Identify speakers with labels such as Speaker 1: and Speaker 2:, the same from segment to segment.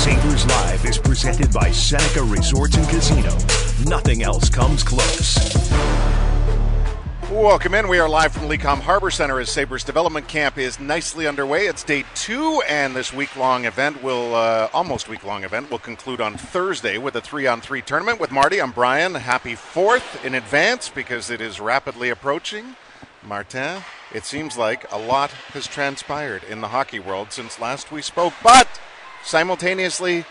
Speaker 1: Sabres Live is presented by Seneca Resorts and Casino. Nothing else comes close.
Speaker 2: Welcome in. We are live from Lecom Harbor Center as Sabres development camp is nicely underway. It's day two, and this week long event will, uh, almost week long event, will conclude on Thursday with a three on three tournament. With Marty, I'm Brian. Happy fourth in advance because it is rapidly approaching. Martin, it seems like a lot has transpired in the hockey world since last we spoke, but simultaneously,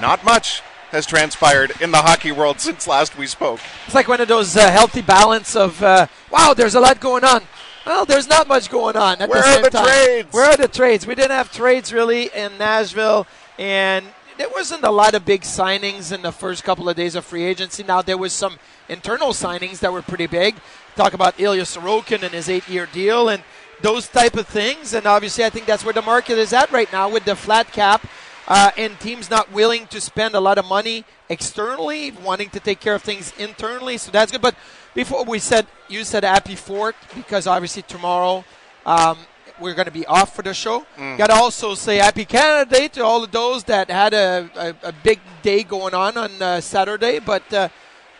Speaker 2: not much has transpired in the hockey world since last we spoke.
Speaker 3: It's like one of those uh, healthy balance of, uh, wow, there's a lot going on. Well, there's not much going on at
Speaker 2: Where
Speaker 3: the
Speaker 2: are the
Speaker 3: time.
Speaker 2: trades?
Speaker 3: Where are the trades? We didn't have trades really in Nashville, and there wasn't a lot of big signings in the first couple of days of free agency. Now there was some internal signings that were pretty big. Talk about Ilya Sorokin and his eight-year deal and those type of things. And obviously, I think that's where the market is at right now with the flat cap. Uh, and teams not willing to spend a lot of money externally, wanting to take care of things internally. So that's good. But before we said, you said happy fourth because obviously tomorrow um, we're going to be off for the show.
Speaker 2: Mm.
Speaker 3: Got to also say happy Canada Day to all of those that had a, a, a big day going on on uh, Saturday. But uh,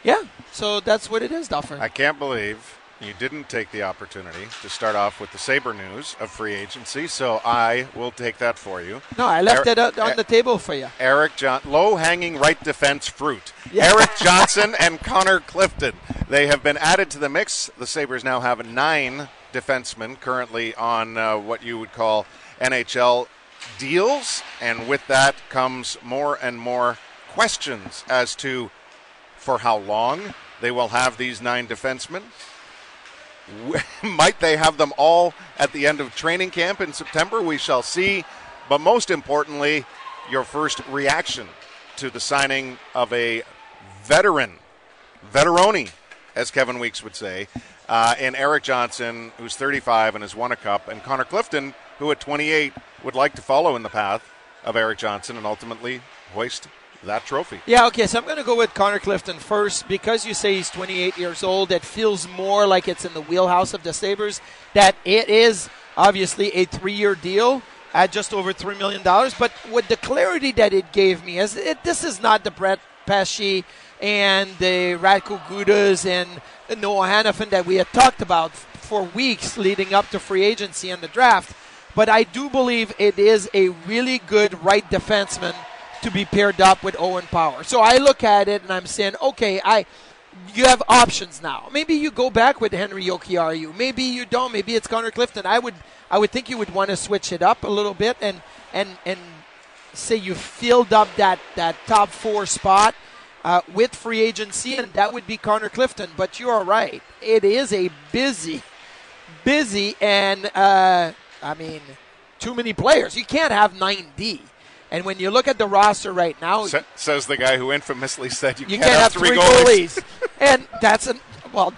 Speaker 3: yeah, so that's what it is, Duffer.
Speaker 2: I can't believe you didn't take the opportunity to start off with the Sabre news of free agency, so I will take that for you.
Speaker 3: no, I left it out on the table for you.
Speaker 2: Eric John, low hanging right defense fruit.
Speaker 3: Yeah.
Speaker 2: Erik Johnson and Connor Clifton. They have been added to the mix. The Sabres now have nine defensemen currently on uh, what you would call NHL deals, and with that comes more and more questions as to for how long they will have these nine defensemen. Might they have them all at the end of training camp in September? We shall see. But most importantly, your first reaction to the signing of a veteran, veteroni, as Kevin Weeks would say, uh, and Erik Johnson, who's 35 and has won a cup, and Connor Clifton, who at 28 would like to follow in the path of Erik Johnson and ultimately hoist that trophy.
Speaker 3: Yeah, okay, so I'm going to go with Connor Clifton first because you say he's 28 years old. It feels more like it's in the wheelhouse of the Sabres. That it is obviously a three year deal at just over $3 million. But with the clarity that it gave me, is it, this is not the Brett Pesce and the Radko Gudas and Noah Hanifin that we had talked about for weeks leading up to free agency and the draft. But I do believe it is a really good right defenseman to be paired up with Owen Power. So I look at it and I'm saying, okay, I you have options now. Maybe you go back with Henri Jokiharju. Maybe you don't. Maybe it's Connor Clifton. I would I would think you would want to switch it up a little bit and and and say you filled up that that top four spot uh, with free agency, and that would be Connor Clifton. But you are right. It is a busy, busy, and uh, I mean, too many players. You can't have nine D. And when you look at the roster right now,
Speaker 2: Sa- says the guy who infamously said you,
Speaker 3: you
Speaker 2: can't,
Speaker 3: can't, have
Speaker 2: three,
Speaker 3: three
Speaker 2: goalies.
Speaker 3: goalies. and that's an well.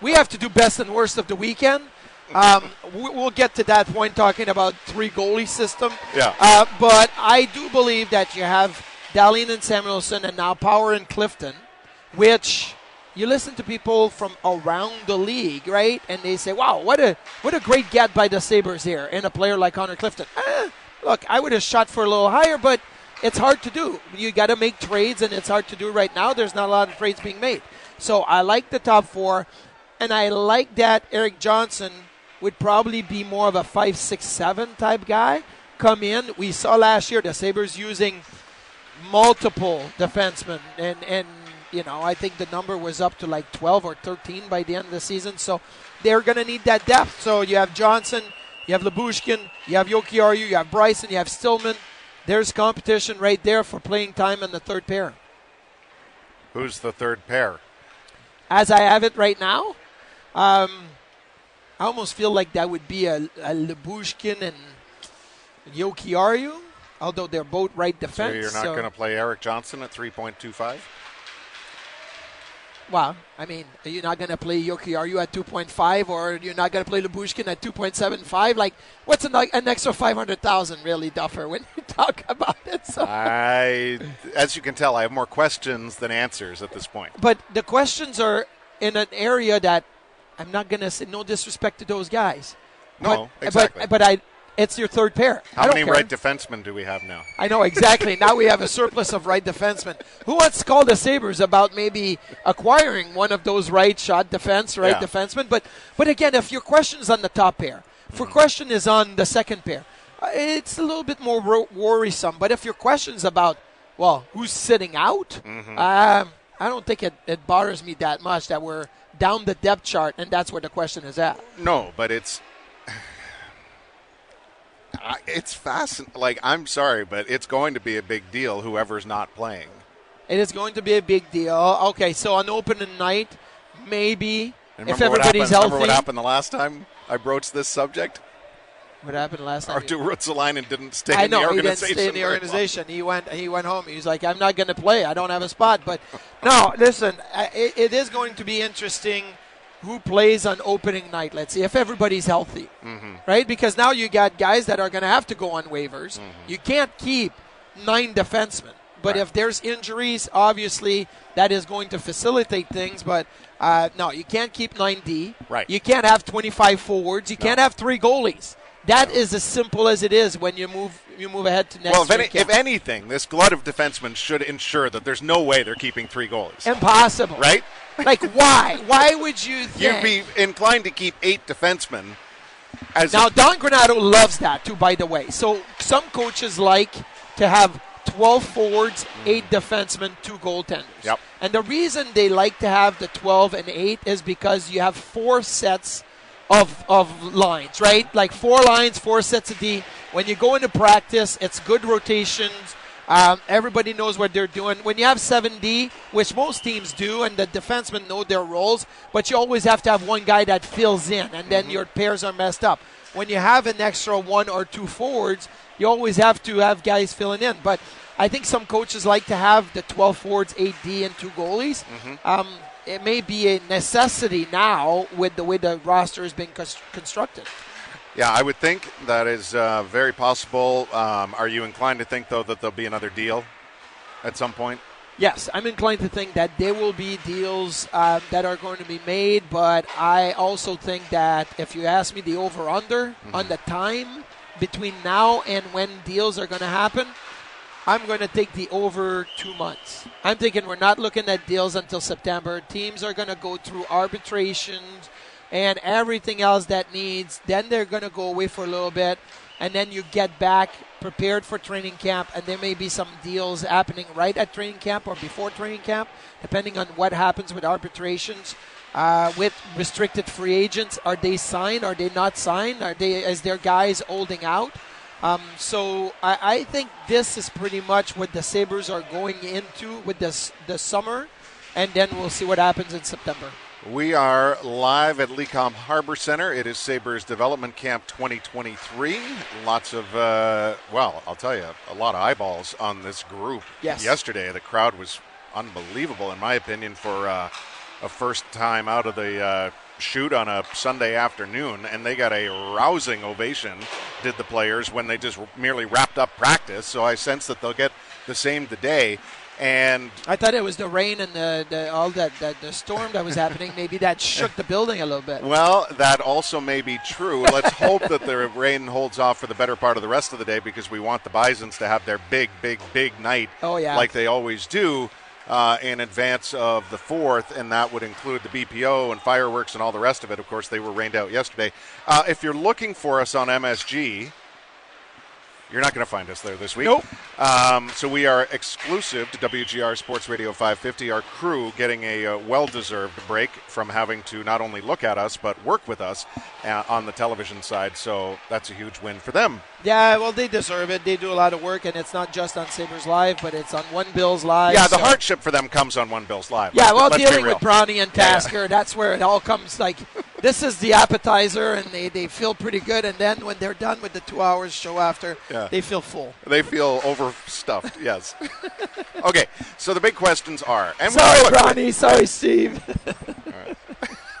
Speaker 3: We have to do best and worst of the weekend. Um, we- we'll get to that point talking about three goalie system.
Speaker 2: Yeah.
Speaker 3: Uh, but I do believe that you have Dahlin and Samuelsson and now Power and Clifton, which you listen to people from around the league, right? And they say, "Wow, what a what a great get by the Sabres here and a player like Connor Clifton." Eh, look, I would have shot for a little higher, but it's hard to do. You got to make trades, and it's hard to do right now. There's not a lot of trades being made. So I like the top four, and I like that Erik Johnson would probably be more of a five, six, seven type guy. come in. We saw last year the Sabres using multiple defensemen, and and you know I think the number was up to like 12 or 13 by the end of the season. So they're going to need that depth. So you have Johnson, you have Lyubushkin, you have Jokiharju, you have Bryson, you have Stillman. There's competition right there for playing time in the third pair.
Speaker 2: Who's the third pair?
Speaker 3: As I have it right now, um, I almost feel like that would be a, a Lyubushkin and Jokiharju, although they're both right defense.
Speaker 2: So you're not
Speaker 3: so-
Speaker 2: going to play Erik Johnson at 3.25?
Speaker 3: Well, I mean, are you not going to play Yoki? Are you at 2.5 or you're not going to play Lyubushkin at 2.75? Like, what's an, an extra 500,000 really, Duffer, when you talk about it? So.
Speaker 2: I, as you can tell, I have more questions than answers at this point.
Speaker 3: But the questions are in an area that I'm not going to say no disrespect to those guys.
Speaker 2: No,
Speaker 3: but,
Speaker 2: exactly.
Speaker 3: But, but I, it's your third pair.
Speaker 2: How many
Speaker 3: care.
Speaker 2: right defensemen do we have now?
Speaker 3: I know exactly. now we have a surplus of right defensemen. Who wants to call the Sabres about maybe acquiring one of those right shot defense, right
Speaker 2: Yeah.
Speaker 3: defensemen? But but again, if your question is on the top pair, if your question is on the second pair, uh, it's a little bit more wor- worrisome. But if your question is about, well, who's sitting out,
Speaker 2: Mm-hmm.
Speaker 3: um, I don't think it, it bothers me that much that we're down the depth chart and that's where the question is at.
Speaker 2: No, but it's I- it's fascinating. Like I'm sorry, but it's going to be a big deal. Whoever's not playing.
Speaker 3: It is going to be a big deal. Okay, so on opening night, maybe if everybody's
Speaker 2: happened,
Speaker 3: healthy.
Speaker 2: Remember what happened the last time I broached this subject?
Speaker 3: What happened last time?
Speaker 2: Arttu Ruotsalainen didn't stay
Speaker 3: I
Speaker 2: in
Speaker 3: know
Speaker 2: the
Speaker 3: he didn't stay in the
Speaker 2: long.
Speaker 3: organization. He went. He went home. He was like, "I'm not going to play. I don't have a spot." But no, listen, it, it is going to be interesting who plays on opening night. Let's see if everybody's healthy,
Speaker 2: Mm-hmm.
Speaker 3: right? Because now you got guys that are going to have to go on waivers.
Speaker 2: Mm-hmm.
Speaker 3: You can't keep nine defensemen. But if there's injuries, obviously that is going to facilitate things. But uh, no, you can't keep 9D.
Speaker 2: Right.
Speaker 3: You can't have 25 forwards. You can't have three goalies. That is as simple as it is when you move you move ahead to next
Speaker 2: Well, if, any, if anything, this glut of defensemen should ensure that there's no way they're keeping three goalies.
Speaker 3: Impossible.
Speaker 2: Right?
Speaker 3: Like why? Why would you
Speaker 2: You'd be inclined to keep eight defensemen. As
Speaker 3: now Don Granato loves that too. By the way, so some coaches like to have 12 forwards, eight mm. defensemen, two goaltenders.
Speaker 2: Yep.
Speaker 3: And the reason they like to have the 12 and 8 is because you have four sets of, of lines, right? Like four lines, four sets of D. When you go into practice, it's good rotations. Um, everybody knows what they're doing. When you have 7D, which most teams do, and the defensemen know their roles, but you always have to have one guy that fills in, and then your pairs are messed up. When you have an extra one or two forwards, you always have to have guys filling in. But I think some coaches like to have the 12 forwards, 8D, and two goalies. Um, it may be a necessity now with the way the roster has been cons- constructed.
Speaker 2: Yeah, I would think that is uh, very possible. Um, are you inclined to think, though, that there'll be another deal at some point?
Speaker 3: Yes, I'm inclined to think that there will be deals uh, that are going to be made, but I also think that if you ask me the over under on the time between now and when deals are going to happen, I'm going to take the over two months. I'm thinking we're not looking at deals until September. Teams are going to go through arbitrations and everything else that needs. Then they're going to go away for a little bit, and then you get back prepared for training camp. And there may be some deals happening right at training camp or before training camp, depending on what happens with arbitrations. Uh, with restricted free agents, are they signed? Are they not signed? Are they is their guys holding out? Um, so I, I think this is pretty much what the Sabres are going into with this the summer, and then we'll see what happens in September.
Speaker 2: We are live at Lecom Harbor Center. It is Sabres Development Camp 2023. Lots of, uh, well, I'll tell you, a lot of eyeballs on this group.
Speaker 3: Yes.
Speaker 2: Yesterday, the crowd was unbelievable, in my opinion, for uh, a first time out of the uh, shoot on a Sunday afternoon, and they got a rousing ovation, did the players, when they just merely wrapped up practice. So I sense that they'll get the same today. And
Speaker 3: I thought it was the rain and the, the all that, that the storm that was happening. Maybe that shook the building a little bit.
Speaker 2: Well, that also may be true. Let's hope that the rain holds off for the better part of the rest of the day because we want the Bisons to have their big, big, big night
Speaker 3: Oh, yeah.
Speaker 2: like they always do uh, in advance of the fourth, and that would include the BPO and fireworks and all the rest of it. Of course, they were rained out yesterday. Uh, if you're looking for us on MSG, You're not going to find us there this week.
Speaker 3: Nope.
Speaker 2: Um, so we are exclusive to WGR Sports Radio 550. Our crew getting a uh, well-deserved break from having to not only look at us but work with us uh, on the television side. So that's a huge win for them.
Speaker 3: Yeah, well, they deserve it. They do a lot of work, and it's not just on Sabres Live, but it's on One Bills Live.
Speaker 2: Yeah, the
Speaker 3: so-
Speaker 2: hardship for them comes on One Bills Live.
Speaker 3: Yeah, well, dealing with Brownie and
Speaker 2: Yeah, yeah.
Speaker 3: Tasker, that's where it all comes. Like, this is the appetizer, and they, they feel pretty good. And then when they're done with the two hours show after,
Speaker 2: Yeah.
Speaker 3: they feel full.
Speaker 2: They feel overstuffed. yes. okay. So the big questions are, and
Speaker 3: Sorry,
Speaker 2: look,
Speaker 3: Brownie. Sorry, Steve.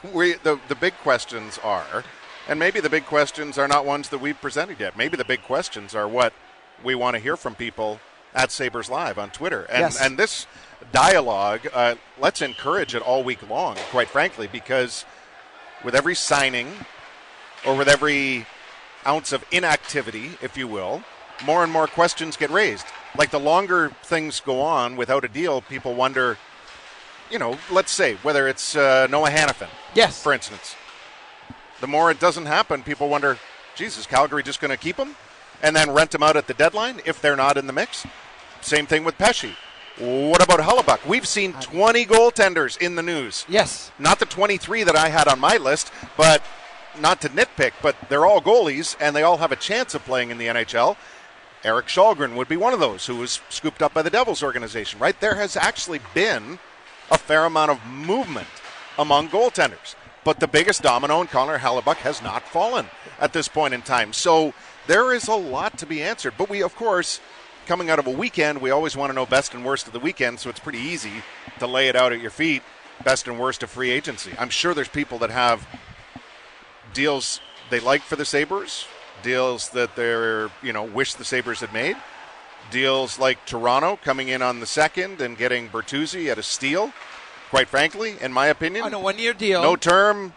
Speaker 2: we the the big questions are, and maybe the big questions are not ones that we've presented yet. Maybe the big questions are what we want to hear from people at Sabres Live on Twitter, and
Speaker 3: Yes.
Speaker 2: and this dialogue. Uh, let's encourage it all week long. Quite frankly, because with every signing or with every ounce of inactivity, if you will, more and more questions get raised. Like the longer things go on without a deal, people wonder, you know, let's say whether it's uh, Noah Hanifin,
Speaker 3: yes,
Speaker 2: for instance. The more it doesn't happen, people wonder, Jesus, Calgary just going to keep him and then rent him out at the deadline if they're not in the mix? Same thing with Pesce. What about Hellebuyck? We've seen 20 goaltenders in the news.
Speaker 3: Yes.
Speaker 2: Not the 23 that I had on my list, but not to nitpick, but they're all goalies and they all have a chance of playing in the NHL. Erik Kallgren would be one of those who was scooped up by the Devils organization, right? There has actually been a fair amount of movement among goaltenders. But the biggest domino in Connor Hellebuyck has not fallen at this point in time. So there is a lot to be answered. But we, of course, coming out of a weekend, we always want to know best and worst of the weekend, so it's pretty easy to lay it out at your feet, best and worst of free agency. I'm sure there's people that have deals they like for the Sabres, deals that they're, you know, wish the Sabres had made, deals like Toronto coming in on the second and getting Bertuzzi at a steal. Quite frankly, in my opinion,
Speaker 3: On a one-year deal.
Speaker 2: no term,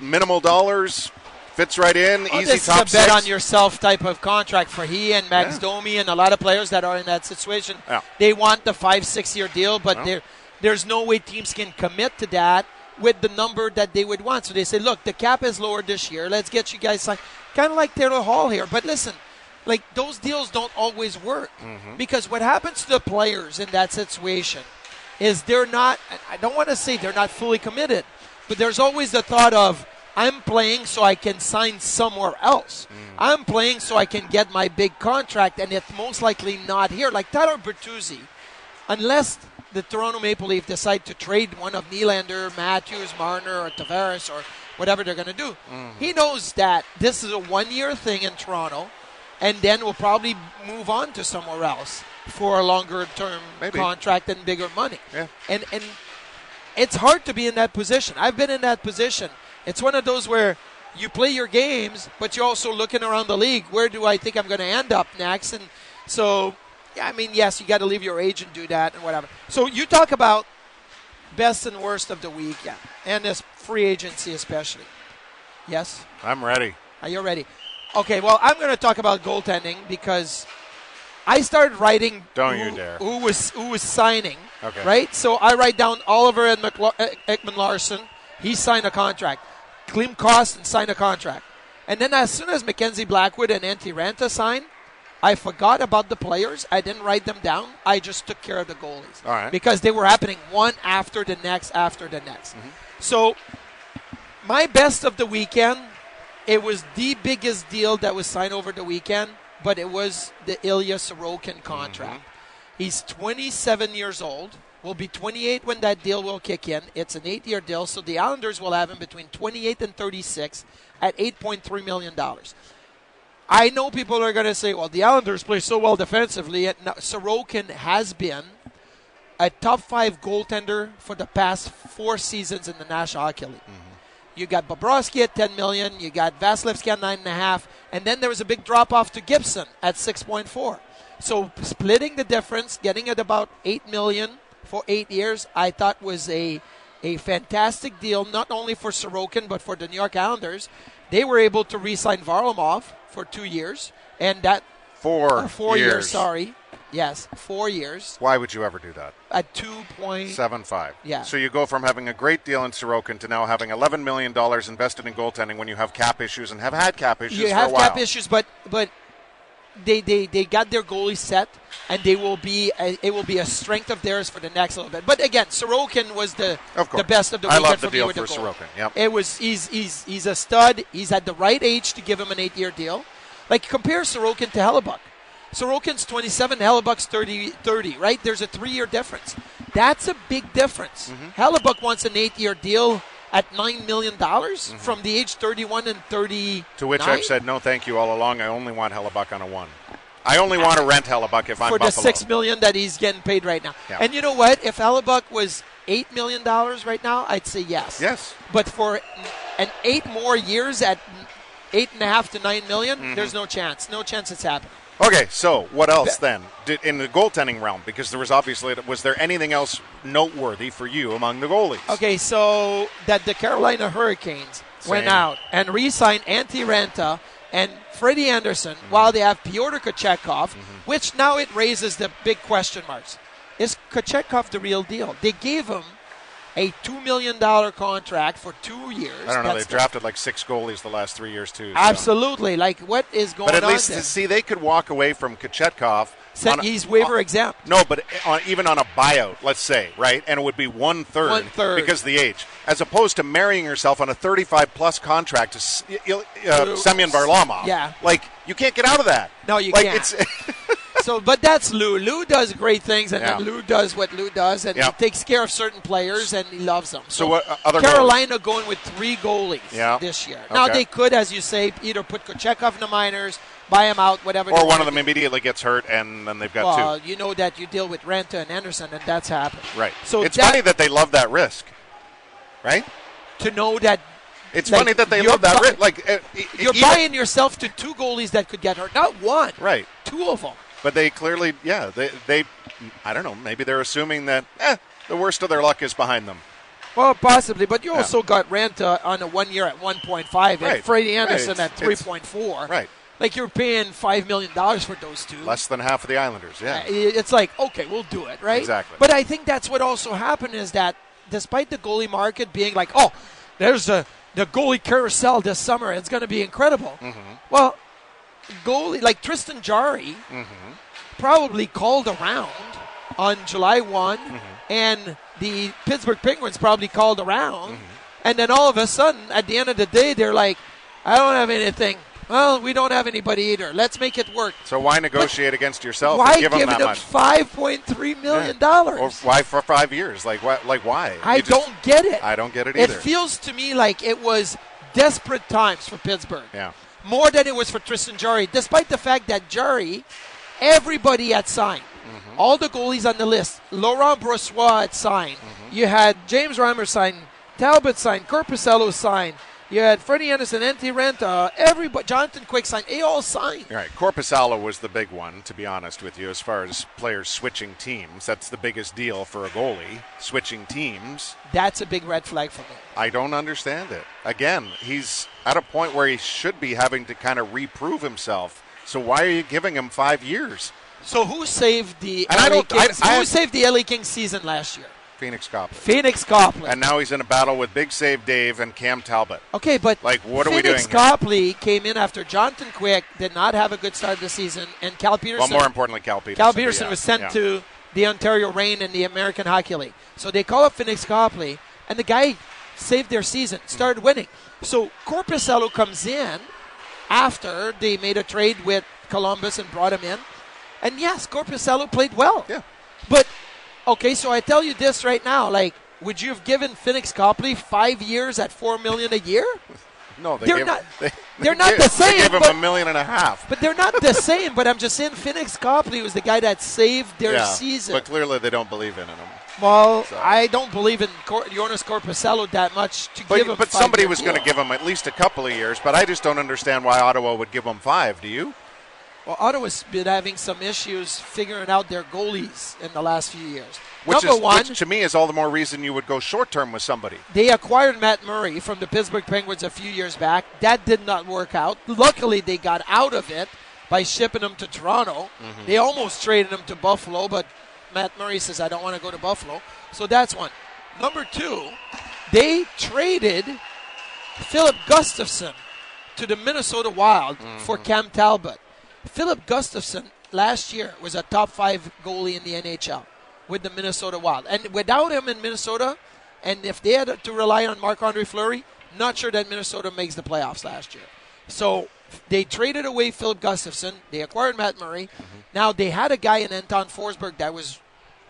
Speaker 2: minimal dollars, fits right in,
Speaker 3: Oh,
Speaker 2: easy
Speaker 3: this
Speaker 2: top
Speaker 3: is a bet
Speaker 2: six.
Speaker 3: on yourself type of contract for he and Max
Speaker 2: Yeah.
Speaker 3: Domi and a lot of players that are in that situation.
Speaker 2: Yeah.
Speaker 3: They want the five, six year deal, but there, there's no way teams can commit to that with the number that they would want. So they say, look, the cap is lower this year. Let's get you guys signed. Kind of like Taylor Hall here. But listen, like those deals don't always work
Speaker 2: Mm-hmm.
Speaker 3: because what happens to the players in that situation is they're not I don't want to say they're not fully committed, but there's always the thought of I'm playing so I can sign somewhere else. Mm. I'm playing so I can get my big contract and it's most likely not here. Like Tyler Bertuzzi, unless the Toronto Maple Leaf decide to trade one of Nylander, Matthews, Marner, or Tavares, or whatever they're going to do, mm. he knows that this is a one-year thing in Toronto, and then we'll probably move on to somewhere else for a longer-term
Speaker 2: Maybe.
Speaker 3: contract and bigger money.
Speaker 2: Yeah.
Speaker 3: And and it's hard to be in that position. I've been in that position. It's one of those where you play your games, but you're also looking around the league. Where do I think I'm going to end up next? And so, yeah, I mean, yes, you got to leave your agent do that and whatever. So you talk about best and worst of the week, yeah, and this free agency especially. Yes,
Speaker 2: I'm ready.
Speaker 3: are you ready? Okay, well, I'm going to talk about goaltending because I started writing.
Speaker 2: Don't
Speaker 3: who,
Speaker 2: you dare.
Speaker 3: Who was who was signing?
Speaker 2: Okay.
Speaker 3: Right. So I write down Oliver and McLa- Ekman-Larsson. He signed a contract. Klim Kostin signed a contract. And then as soon as Mackenzie Blackwood and Antti Raanta signed, I forgot about the players. I didn't write them down. I just took care of the goalies.
Speaker 2: Right.
Speaker 3: Because they were happening one after the next after the next.
Speaker 2: Mm-hmm.
Speaker 3: So my best of the weekend, it was the biggest deal that was signed over the weekend, but it was the Ilya Sorokin contract. Mm-hmm. He's 27 years old. Will be 28 when that deal will kick in. It's an eight-year deal, so the Islanders will have him between 28 and 36 at 8.3 million dollars. I know people are going to say, "Well, the Islanders play so well defensively." And Sorokin has been a top five goaltender for the past four seasons in the National Hockey League. Mm-hmm. You got Bobrovsky at 10 million. You got Vasilevskiy at nine and a half, and then there was a big drop off to Gibson at 6.4. So splitting the difference, getting at about eight million for eight years, I thought was a a fantastic deal, not only for Sorokin but for the New York Islanders. They were able to re-sign Varlamov for two years, and that
Speaker 2: Four,
Speaker 3: or four
Speaker 2: years.
Speaker 3: years. Sorry, yes, four years
Speaker 2: Why would you ever do that?
Speaker 3: at two point
Speaker 2: Seven five.
Speaker 3: Yeah.
Speaker 2: So you go from having a great deal in Sorokin to now having eleven million dollars invested in goaltending when you have cap issues and have had cap issues
Speaker 3: you
Speaker 2: for
Speaker 3: have
Speaker 2: a while.
Speaker 3: cap issues, but but they, they, they got their goalie set, and they will be a, it will be a strength of theirs for the next little bit. But again, Sorokin was the the best of the
Speaker 2: I love the
Speaker 3: for
Speaker 2: deal for. Sorokin, yep.
Speaker 3: It was he's he's he's a stud. He's at the right age to give him an eight year deal. Like compare Sorokin to Hellebuyck. Sorokin's 27, Hellebuyck's 30, 30, right? There's a three year difference. That's a big difference.
Speaker 2: Mm-hmm.
Speaker 3: Hellebuyck wants an eight year deal at $9 million
Speaker 2: Mm-hmm.
Speaker 3: from the age 31 and 30.
Speaker 2: To which I've said no, thank you all along. I only want Hellebuyck on a one. I only want to rent Hellebuyck if I'm
Speaker 3: for the six million that he's getting paid right now.
Speaker 2: Yeah.
Speaker 3: And you know what? If Hellebuyck was eight million dollars right now, I'd say yes.
Speaker 2: Yes.
Speaker 3: But for an eight more years at eight and a half to nine million,
Speaker 2: Mhm.
Speaker 3: there's no chance. No chance it's happening.
Speaker 2: Okay, so what else then Did, in the goaltending realm? Because there was obviously was there anything else noteworthy for you among the goalies?
Speaker 3: Okay, so that the Carolina Hurricanes went out and re-signed Antti Raanta and Freddie Andersen while they have Pyotr Kochetkov,
Speaker 2: Mm-hmm.
Speaker 3: which now it raises the big question marks. Is Kochetkov the real deal? They gave him a $2 million contract for two years.
Speaker 2: I don't know.
Speaker 3: That's
Speaker 2: They've
Speaker 3: the-
Speaker 2: drafted like six goalies the last three years too. so-
Speaker 3: Absolutely. Like, what is going on?
Speaker 2: But at
Speaker 3: on
Speaker 2: least
Speaker 3: there?
Speaker 2: see they could walk away from
Speaker 3: Kochetkov.
Speaker 2: On a-
Speaker 3: he's waiver exempt.
Speaker 2: No, but on, even on a buyout, let's say, right, and it would be one third,
Speaker 3: One-third.
Speaker 2: because of the age, as opposed to marrying yourself on a 35 plus contract to S- y- y- uh, Semyon Varlamov.
Speaker 3: Yeah.
Speaker 2: like you can't get out of that.
Speaker 3: No, you
Speaker 2: like,
Speaker 3: can't.
Speaker 2: It's,
Speaker 3: so, but that's Lou. Lou does great things, and
Speaker 2: Yeah.
Speaker 3: then Lou does what Lou does, and he takes care of certain players, and he loves them.
Speaker 2: So what, uh, other
Speaker 3: Carolina going with three goalies
Speaker 2: Yeah.
Speaker 3: this year. Now they could, as you say, either put Kochetkov in the minors, buy him out, whatever.
Speaker 2: or one of them
Speaker 3: do.
Speaker 2: immediately gets hurt, and then they've got
Speaker 3: Well,
Speaker 2: two.
Speaker 3: you know that you deal with Raanta and Andersen, and that's happened.
Speaker 2: Right.
Speaker 3: So
Speaker 2: it's
Speaker 3: that-
Speaker 2: funny that they love that risk, right?
Speaker 3: To know that
Speaker 2: It's
Speaker 3: like,
Speaker 2: funny that they love that
Speaker 3: bu-
Speaker 2: risk. Like uh,
Speaker 3: you're
Speaker 2: even-
Speaker 3: buying yourself to two goalies that could get hurt, not one,
Speaker 2: right.
Speaker 3: two of them.
Speaker 2: But they clearly, yeah, they, they, I don't know, maybe they're assuming that eh, the worst of their luck is behind them.
Speaker 3: Well, possibly, but you
Speaker 2: Yeah.
Speaker 3: also got Raanta on a one year at 1.5 and
Speaker 2: Right.
Speaker 3: Freddie
Speaker 2: Right.
Speaker 3: Andersen
Speaker 2: It's-
Speaker 3: at 3.4.
Speaker 2: Right.
Speaker 3: Like you're paying $5 million for those two.
Speaker 2: Less than half of the Islanders, yeah.
Speaker 3: Uh, It's like, okay, we'll do it, right?
Speaker 2: Exactly.
Speaker 3: But I think that's what also happened is that despite the goalie market being like, oh, there's the, the goalie carousel this summer, it's going to be incredible.
Speaker 2: Mm-hmm.
Speaker 3: Well, goalie, like Tristan Jarry,
Speaker 2: Mm-hmm.
Speaker 3: probably called around on July one,
Speaker 2: Mm-hmm.
Speaker 3: and the Pittsburgh Penguins probably called around,
Speaker 2: Mm-hmm.
Speaker 3: and then all of a sudden, at the end of the day, they're like, I don't have anything. Well, we don't have anybody either. Let's make it work.
Speaker 2: So why negotiate against yourself
Speaker 3: Why
Speaker 2: and give them that
Speaker 3: them
Speaker 2: much?
Speaker 3: five point three million
Speaker 2: Yeah.
Speaker 3: dollars?
Speaker 2: Or why for five years? Like what? Like why?
Speaker 3: I
Speaker 2: You
Speaker 3: don't get it.
Speaker 2: I don't get it either.
Speaker 3: It feels to me like it was desperate times for Pittsburgh.
Speaker 2: yeah.
Speaker 3: More than it was for Tristan Jarry, despite the fact that Jarry, everybody had signed.
Speaker 2: Mm-hmm.
Speaker 3: All the goalies on the list. Laurent Brossoit had signed.
Speaker 2: Mm-hmm.
Speaker 3: You had James Reimer signed. Talbot signed. Korpisalo signed. You had Freddie Andersen, Antti Raanta, everybody, Jonathan Quick signed. They all signed.
Speaker 2: All right, Korpisalo was the big one, to be honest with you, as far as players switching teams. That's the biggest deal for a goalie, switching teams.
Speaker 3: That's a big red flag for me.
Speaker 2: I don't understand it. Again, he's at a point where he should be having to kind of reprove himself. So why are you giving him five years?
Speaker 3: So who saved the
Speaker 2: And I
Speaker 3: LA
Speaker 2: don't- I- I-
Speaker 3: who saved the LA Kings season last year?
Speaker 2: Pheonix Copley.
Speaker 3: Pheonix Copley.
Speaker 2: And now he's in a battle with Big Save Dave and Cam Talbot.
Speaker 3: Okay, but
Speaker 2: Like, what are we
Speaker 3: Pheonix
Speaker 2: doing here?
Speaker 3: Copley came in after Jonathan Quick did not have a good start of the season, and Cal Petersen.
Speaker 2: Well, more importantly, Cal Petersen.
Speaker 3: Cal Petersen
Speaker 2: yeah,
Speaker 3: was sent
Speaker 2: yeah.
Speaker 3: to the Ontario Reign in the American Hockey League. So they call up Pheonix Copley, and the guy saved their season, mm-hmm. started winning. So Korpisalo comes in after they made a trade with Columbus and brought him in. And yes, Korpisalo played well.
Speaker 2: Yeah.
Speaker 3: But okay, so I tell you this right now, like, would you have given Pheonix Copley five years at four million a year?
Speaker 2: No, they
Speaker 3: They're
Speaker 2: gave,
Speaker 3: not-
Speaker 2: They,
Speaker 3: they're
Speaker 2: they
Speaker 3: not
Speaker 2: gave-
Speaker 3: the same,
Speaker 2: They gave him
Speaker 3: but-
Speaker 2: a million and a half.
Speaker 3: But they're not the same. But I'm just saying, Pheonix Copley was the guy that saved their
Speaker 2: yeah,
Speaker 3: season.
Speaker 2: But clearly, they don't believe in him.
Speaker 3: Well,
Speaker 2: So-
Speaker 3: I don't believe in Cor- Joonas Korpisalo that much to
Speaker 2: But,
Speaker 3: give him.
Speaker 2: but somebody
Speaker 3: years.
Speaker 2: was going to give him at least a couple of years. But I just don't understand why Ottawa would give him five. Do you?
Speaker 3: Well, Ottawa's been having some issues figuring out their goalies in the last few years.
Speaker 2: Which
Speaker 3: Number
Speaker 2: is,
Speaker 3: one,
Speaker 2: which to me is all the more reason you would go short term with somebody.
Speaker 3: they acquired Matt Murray from the Pittsburgh Penguins a few years back. That did not work out. Luckily, they got out of it by shipping him to Toronto.
Speaker 2: Mm-hmm.
Speaker 3: They almost traded him to Buffalo, but Matt Murray says, I don't want to go to Buffalo. So that's one. Number two, they traded Filip Gustavsson to the Minnesota Wild for Cam Talbot. Filip Gustavsson last year was a top five goalie in the NHL with the Minnesota Wild, and without him in Minnesota, and if they had to rely on Marc Andre Fleury, not sure that Minnesota makes the playoffs last year. So they traded away Filip Gustavsson. They acquired Matt Murray. Mm-hmm. Now they had a guy in Anton Forsberg that was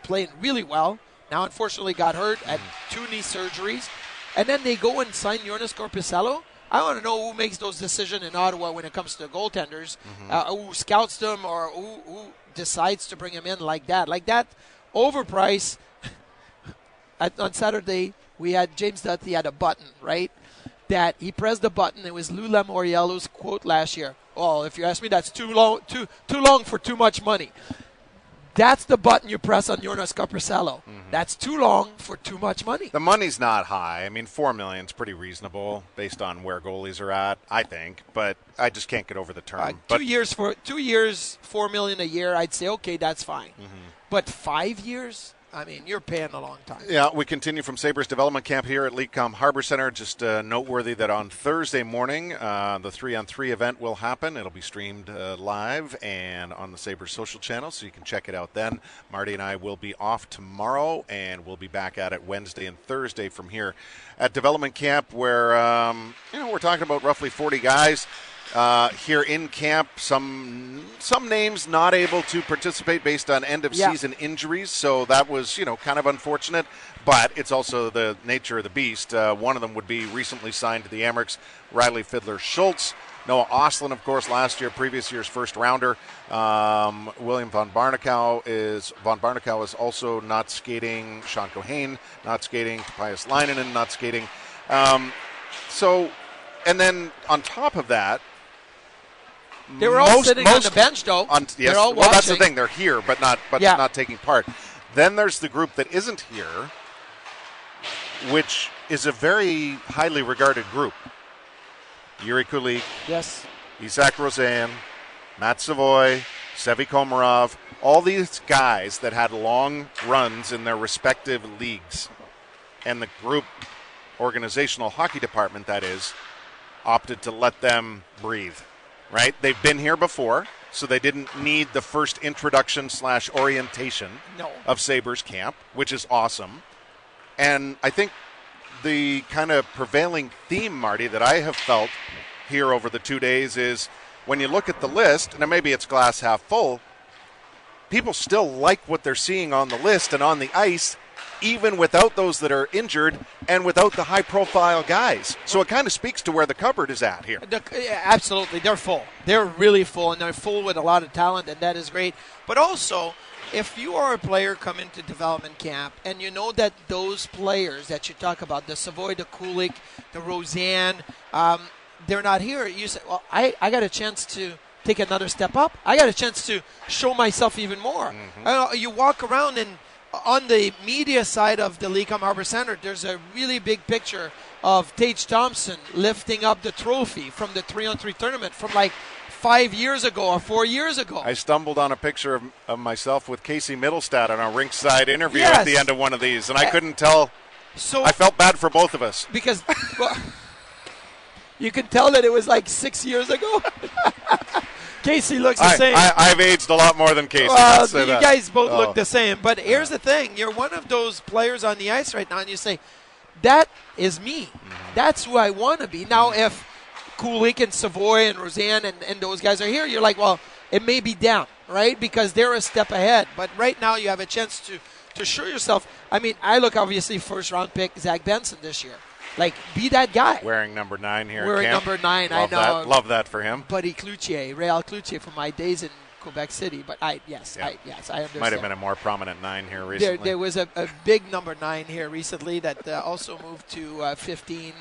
Speaker 3: playing really well. Now unfortunately got hurt at mm-hmm. two knee surgeries, and then they go and sign Joonas Korpisalo. I want to know who makes those decisions in Ottawa when it comes to goaltenders, uh, who scouts them or who, who decides to bring him in like that. Like that, overprice. At, on Saturday, we had James Duthie had a button, right? That he pressed the button. It was Lou Lamoriello's quote last year. Oh, if you ask me, that's too long, too too long for too much money. That's the button you press on Joonas Korpisalo. That's too long for too much money.
Speaker 2: The money's not high. I mean, four million's pretty reasonable based on where goalies are at, I think. But I just can't get over the term.
Speaker 3: Uh,
Speaker 2: but
Speaker 3: two years for two years, four million a year. I'd say okay, that's fine. But five years, I mean, you're paying a long time.
Speaker 2: Yeah, we continue from Sabres Development Camp here at Lecom Harbor Center. Just uh, noteworthy that on Thursday morning, uh, the three on three event will happen. It'll be streamed uh, live and on the Sabres social channel, so you can check it out then. Marty and I will be off tomorrow, and we'll be back at it Wednesday and Thursday from here at Development Camp, where um, you know we're talking about roughly 40 guys. Uh, here in camp, some some names not able to participate based on end of
Speaker 3: Yeah.
Speaker 2: season injuries, so that was you know kind of unfortunate. But it's also the nature of the beast. Uh, one of them would be recently signed to the Amerks, Riley Fiddler Schultz. Noah Östlund, of course, last year, previous year's first rounder. Um, William von Barnekow is von Barnekow is also not skating. Sean Cohane not skating. Topias Leinonen not skating. Um, so, and then on top of that,
Speaker 3: They were all sitting on the bench, though.
Speaker 2: on- yes,
Speaker 3: They're all
Speaker 2: well, that's the thing. They're here, but not but
Speaker 3: Yeah.
Speaker 2: not taking part. Then there's the group that isn't here, which is a very highly regarded group. Jiri Kulich,
Speaker 3: Yes.
Speaker 2: Isak Rosén, Matt Savoie, Sevi Komarov, all these guys that had long runs in their respective leagues, and the group organizational hockey department that is opted to let them breathe. Right? They've been here before, so they didn't need the first introduction slash orientation
Speaker 3: No.
Speaker 2: of Sabres camp, which is awesome. And I think the kind of prevailing theme, Marty, that I have felt here over the two days is when you look at the list, and maybe it's glass half full, people still like what they're seeing on the list and on the ice, even without those that are injured and without the high profile guys. So it kind of speaks to where the cupboard is at here.
Speaker 3: Absolutely, they're full. They're really full, and they're full with a lot of talent, and that is great. But also, if you are a player coming to development camp, and you know that those players that you talk about, the Savoie, the Kulich, the Rosén, um, they're not here. You say, "Well, I, I got a chance to take another step up. I got a chance to show myself even more." Don't know, you walk around and on the media side of the Lecom Harbor Center, there's a really big picture of Tage Thompson lifting up the trophy from the three on three tournament from like five years ago or four years ago.
Speaker 2: I stumbled on a picture of, of myself with Casey Mittelstadt on a rinkside interview
Speaker 3: Yes.
Speaker 2: at the end of one of these, and I couldn't tell.
Speaker 3: So
Speaker 2: I felt bad for both of us.
Speaker 3: because well, you can tell that it was like six years ago. Casey looks the
Speaker 2: I,
Speaker 3: same.
Speaker 2: I, I've aged a lot more than Casey.
Speaker 3: Well, you
Speaker 2: that.
Speaker 3: guys both
Speaker 2: Oh.
Speaker 3: look the same. But here's the thing: you're one of those players on the ice right now, and you say, "That is me.
Speaker 2: Mm-hmm.
Speaker 3: That's who I want to be." Now, if Kulich and Savoie and Rosén and, and those guys are here, you're like, "Well, it may be down, right? Because they're a step ahead." But right now, you have a chance to to show yourself. I mean, I look obviously first round pick Zach Benson this year. Like, be that guy.
Speaker 2: Wearing number nine here.
Speaker 3: Wearing number nine, I know.
Speaker 2: That. Love that for him.
Speaker 3: Buddy Cloutier, Real Cloutier from my days in Quebec City. But I, yes,
Speaker 2: Yeah.
Speaker 3: I, yes, I understand.
Speaker 2: Might have been a more prominent nine here recently.
Speaker 3: there was a, a big number nine here recently that uh, also moved to uh, 15,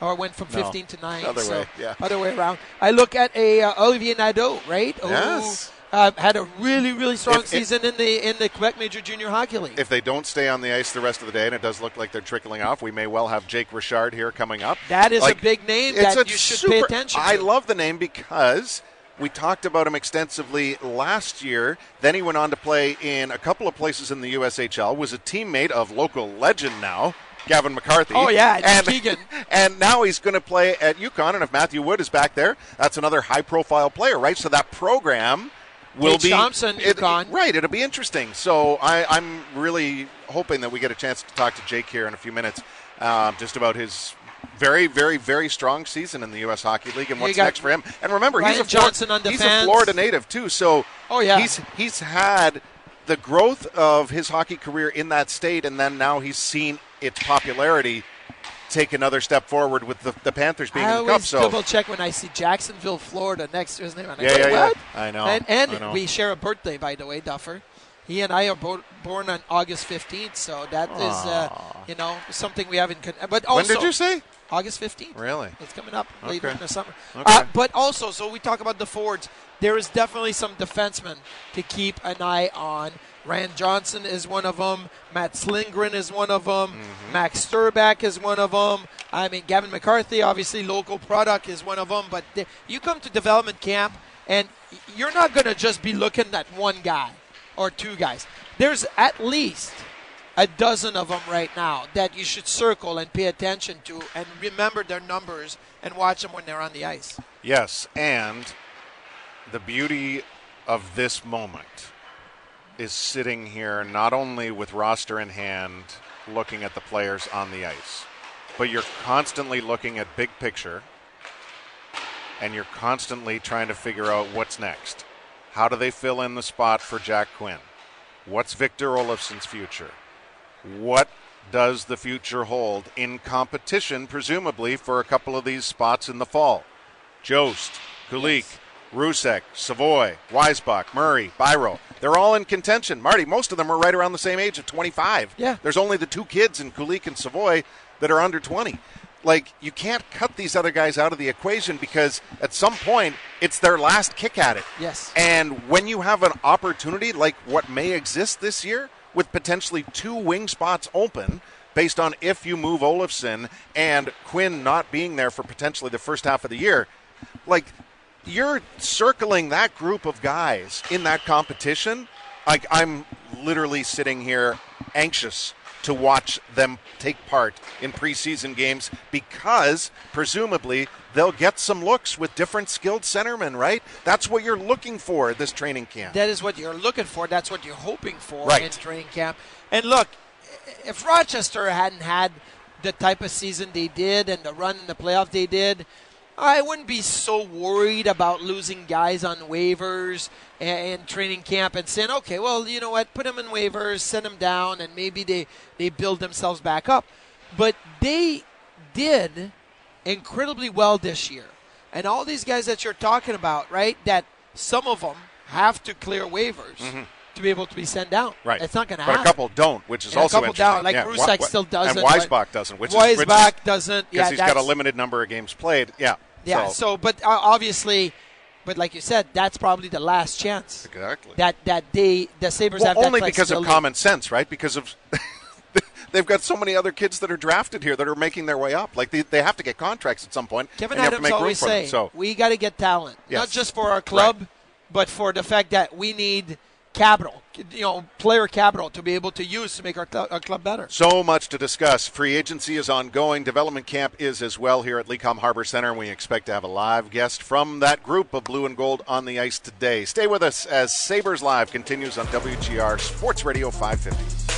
Speaker 3: or went from
Speaker 2: No,
Speaker 3: 15 to nine.
Speaker 2: other
Speaker 3: so
Speaker 2: way, yeah.
Speaker 3: Other way around. I look at a uh, Olivier Nadeau, right?
Speaker 2: Yes.
Speaker 3: Who uh, had a really, really strong
Speaker 2: If- if-
Speaker 3: season in the in the Quebec Major Junior Hockey League.
Speaker 2: if they don't stay on the ice the rest of the day, and it does look like they're trickling off, we may well have Jake Richard here coming up.
Speaker 3: That is a big name that
Speaker 2: a
Speaker 3: you should pay
Speaker 2: super-
Speaker 3: attention
Speaker 2: I love the name because we talked about him extensively last year. Then he went on to play in a couple of places in the USHL. Was a teammate of local legend now Gavin McCarthy.
Speaker 3: Oh, yeah,
Speaker 2: and
Speaker 3: Keegan.
Speaker 2: and now he's going to play at UConn. And if Matthew Wood is back there, that's another high-profile player, right? So that program will be
Speaker 3: Thompson,
Speaker 2: it-
Speaker 3: UConn.
Speaker 2: right. It'll be interesting. So I, I'm really hoping that we get a chance to talk to Jake here in a few minutes, um, just about his. Very, very, very strong season in the U.S. Hockey League, and what's next for him. And remember,
Speaker 3: Ryan
Speaker 2: he's a
Speaker 3: Johnson on
Speaker 2: he's a. Florida native too, so
Speaker 3: Oh, yeah.
Speaker 2: he's he's had the growth of his hockey career in that state, and then now he's seen its popularity take another step forward with the, the Panthers being
Speaker 3: I
Speaker 2: in the cup. So
Speaker 3: double check when I see Jacksonville, Florida next to his name. And I
Speaker 2: Yeah,
Speaker 3: go,
Speaker 2: yeah, yeah. I know,
Speaker 3: And, and
Speaker 2: I know.
Speaker 3: we share a birthday, by the way, Duffer. He and I are bo- born on August 15th, so that is, uh, you know, something we haven't. Con- but also,
Speaker 2: when did you say?
Speaker 3: August 15th.
Speaker 2: Really?
Speaker 3: It's coming up later
Speaker 2: Okay.
Speaker 3: in the summer.
Speaker 2: Okay.
Speaker 3: Uh, but also, so we talk about the forwards. There is definitely some defensemen to keep an eye on. Rand Johnson is one of them. Mats Lindgren is one of them.
Speaker 2: Mm-hmm.
Speaker 3: Max Sturback is one of them. I mean, Gavin McCarthy, obviously local product, is one of them. But the, you come to development camp, and you're not going to just be looking at one guy or two guys. There's at least a dozen of them right now that you should circle and pay attention to and remember their numbers and watch them when they're on the ice.
Speaker 2: Yes, and the beauty of this moment is sitting here not only with roster in hand, looking at the players on the ice, but you're constantly looking at big picture and you're constantly trying to figure out what's next. How do they fill in the spot for Jack Quinn? What's Victor Olofsson's future? What does the future hold in competition, presumably, for a couple of these spots in the fall? Jost, Kulich, Rousek, Savoie, Weissbach, Murray, Byro. They're all in contention. Marty, most of them are right around the same age of 25.
Speaker 3: Yeah.
Speaker 2: There's only the two kids in Kulich and Savoie that are under 20. Like, you can't cut these other guys out of the equation because at some point it's their last kick at it.
Speaker 3: Yes.
Speaker 2: And when you have an opportunity like what may exist this year, with potentially two wing spots open, based on if you move Olofsson and Quinn not being there for potentially the first half of the year, like you're circling that group of guys in that competition. Like I'm literally sitting here anxious to watch them take part in preseason games because presumably they'll get some looks with different skilled centermen, right? That's what you're looking for this training camp.
Speaker 3: That is what you're looking for. That's what you're hoping for
Speaker 2: Right.
Speaker 3: in training camp. And look, if Rochester hadn't had the type of season they did and the run in the playoff they did, I wouldn't be so worried about losing guys on waivers and, and training camp and saying, okay, well, you know what, put them in waivers, send them down, and maybe they, they build themselves back up. But they did incredibly well this year. And all these guys that you're talking about, right, that some of them have to clear waivers to be able to be sent down.
Speaker 2: Mm-hmm. Right.
Speaker 3: It's not going to happen.
Speaker 2: But a couple don't, which is
Speaker 3: And a
Speaker 2: also
Speaker 3: couple
Speaker 2: interesting.
Speaker 3: down, like
Speaker 2: yeah. Rousek
Speaker 3: still doesn't,
Speaker 2: Weissbach
Speaker 3: but-
Speaker 2: doesn't, which is which is-
Speaker 3: doesn't.
Speaker 2: because
Speaker 3: Yeah,
Speaker 2: he's got a limited number of games played. Yeah.
Speaker 3: Yeah.
Speaker 2: So,
Speaker 3: So, but uh, obviously, but like you said, that's probably the last chance
Speaker 2: exactly.
Speaker 3: that that they the Sabres
Speaker 2: well,
Speaker 3: have that
Speaker 2: only because of common sense, right? Because of they've got so many other kids that are drafted here that are making their way up. Like they, they have to get contracts at some point.
Speaker 3: Kevin
Speaker 2: and have to
Speaker 3: Adams always
Speaker 2: for them.
Speaker 3: say
Speaker 2: So
Speaker 3: we got to get talent,
Speaker 2: Yes.
Speaker 3: not just for our club, but for the fact that we need capital, you know, player capital to be able to use to make our, cl- our club better.
Speaker 2: So much to discuss. Free agency is ongoing. Development camp is as well here at Lecom Harbor Center, and we expect to have a live guest from that group of blue and gold on the ice today. Stay with us as Sabres Live continues on WGR Sports Radio 550.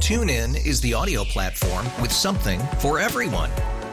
Speaker 4: TuneIn is the audio platform with something for everyone.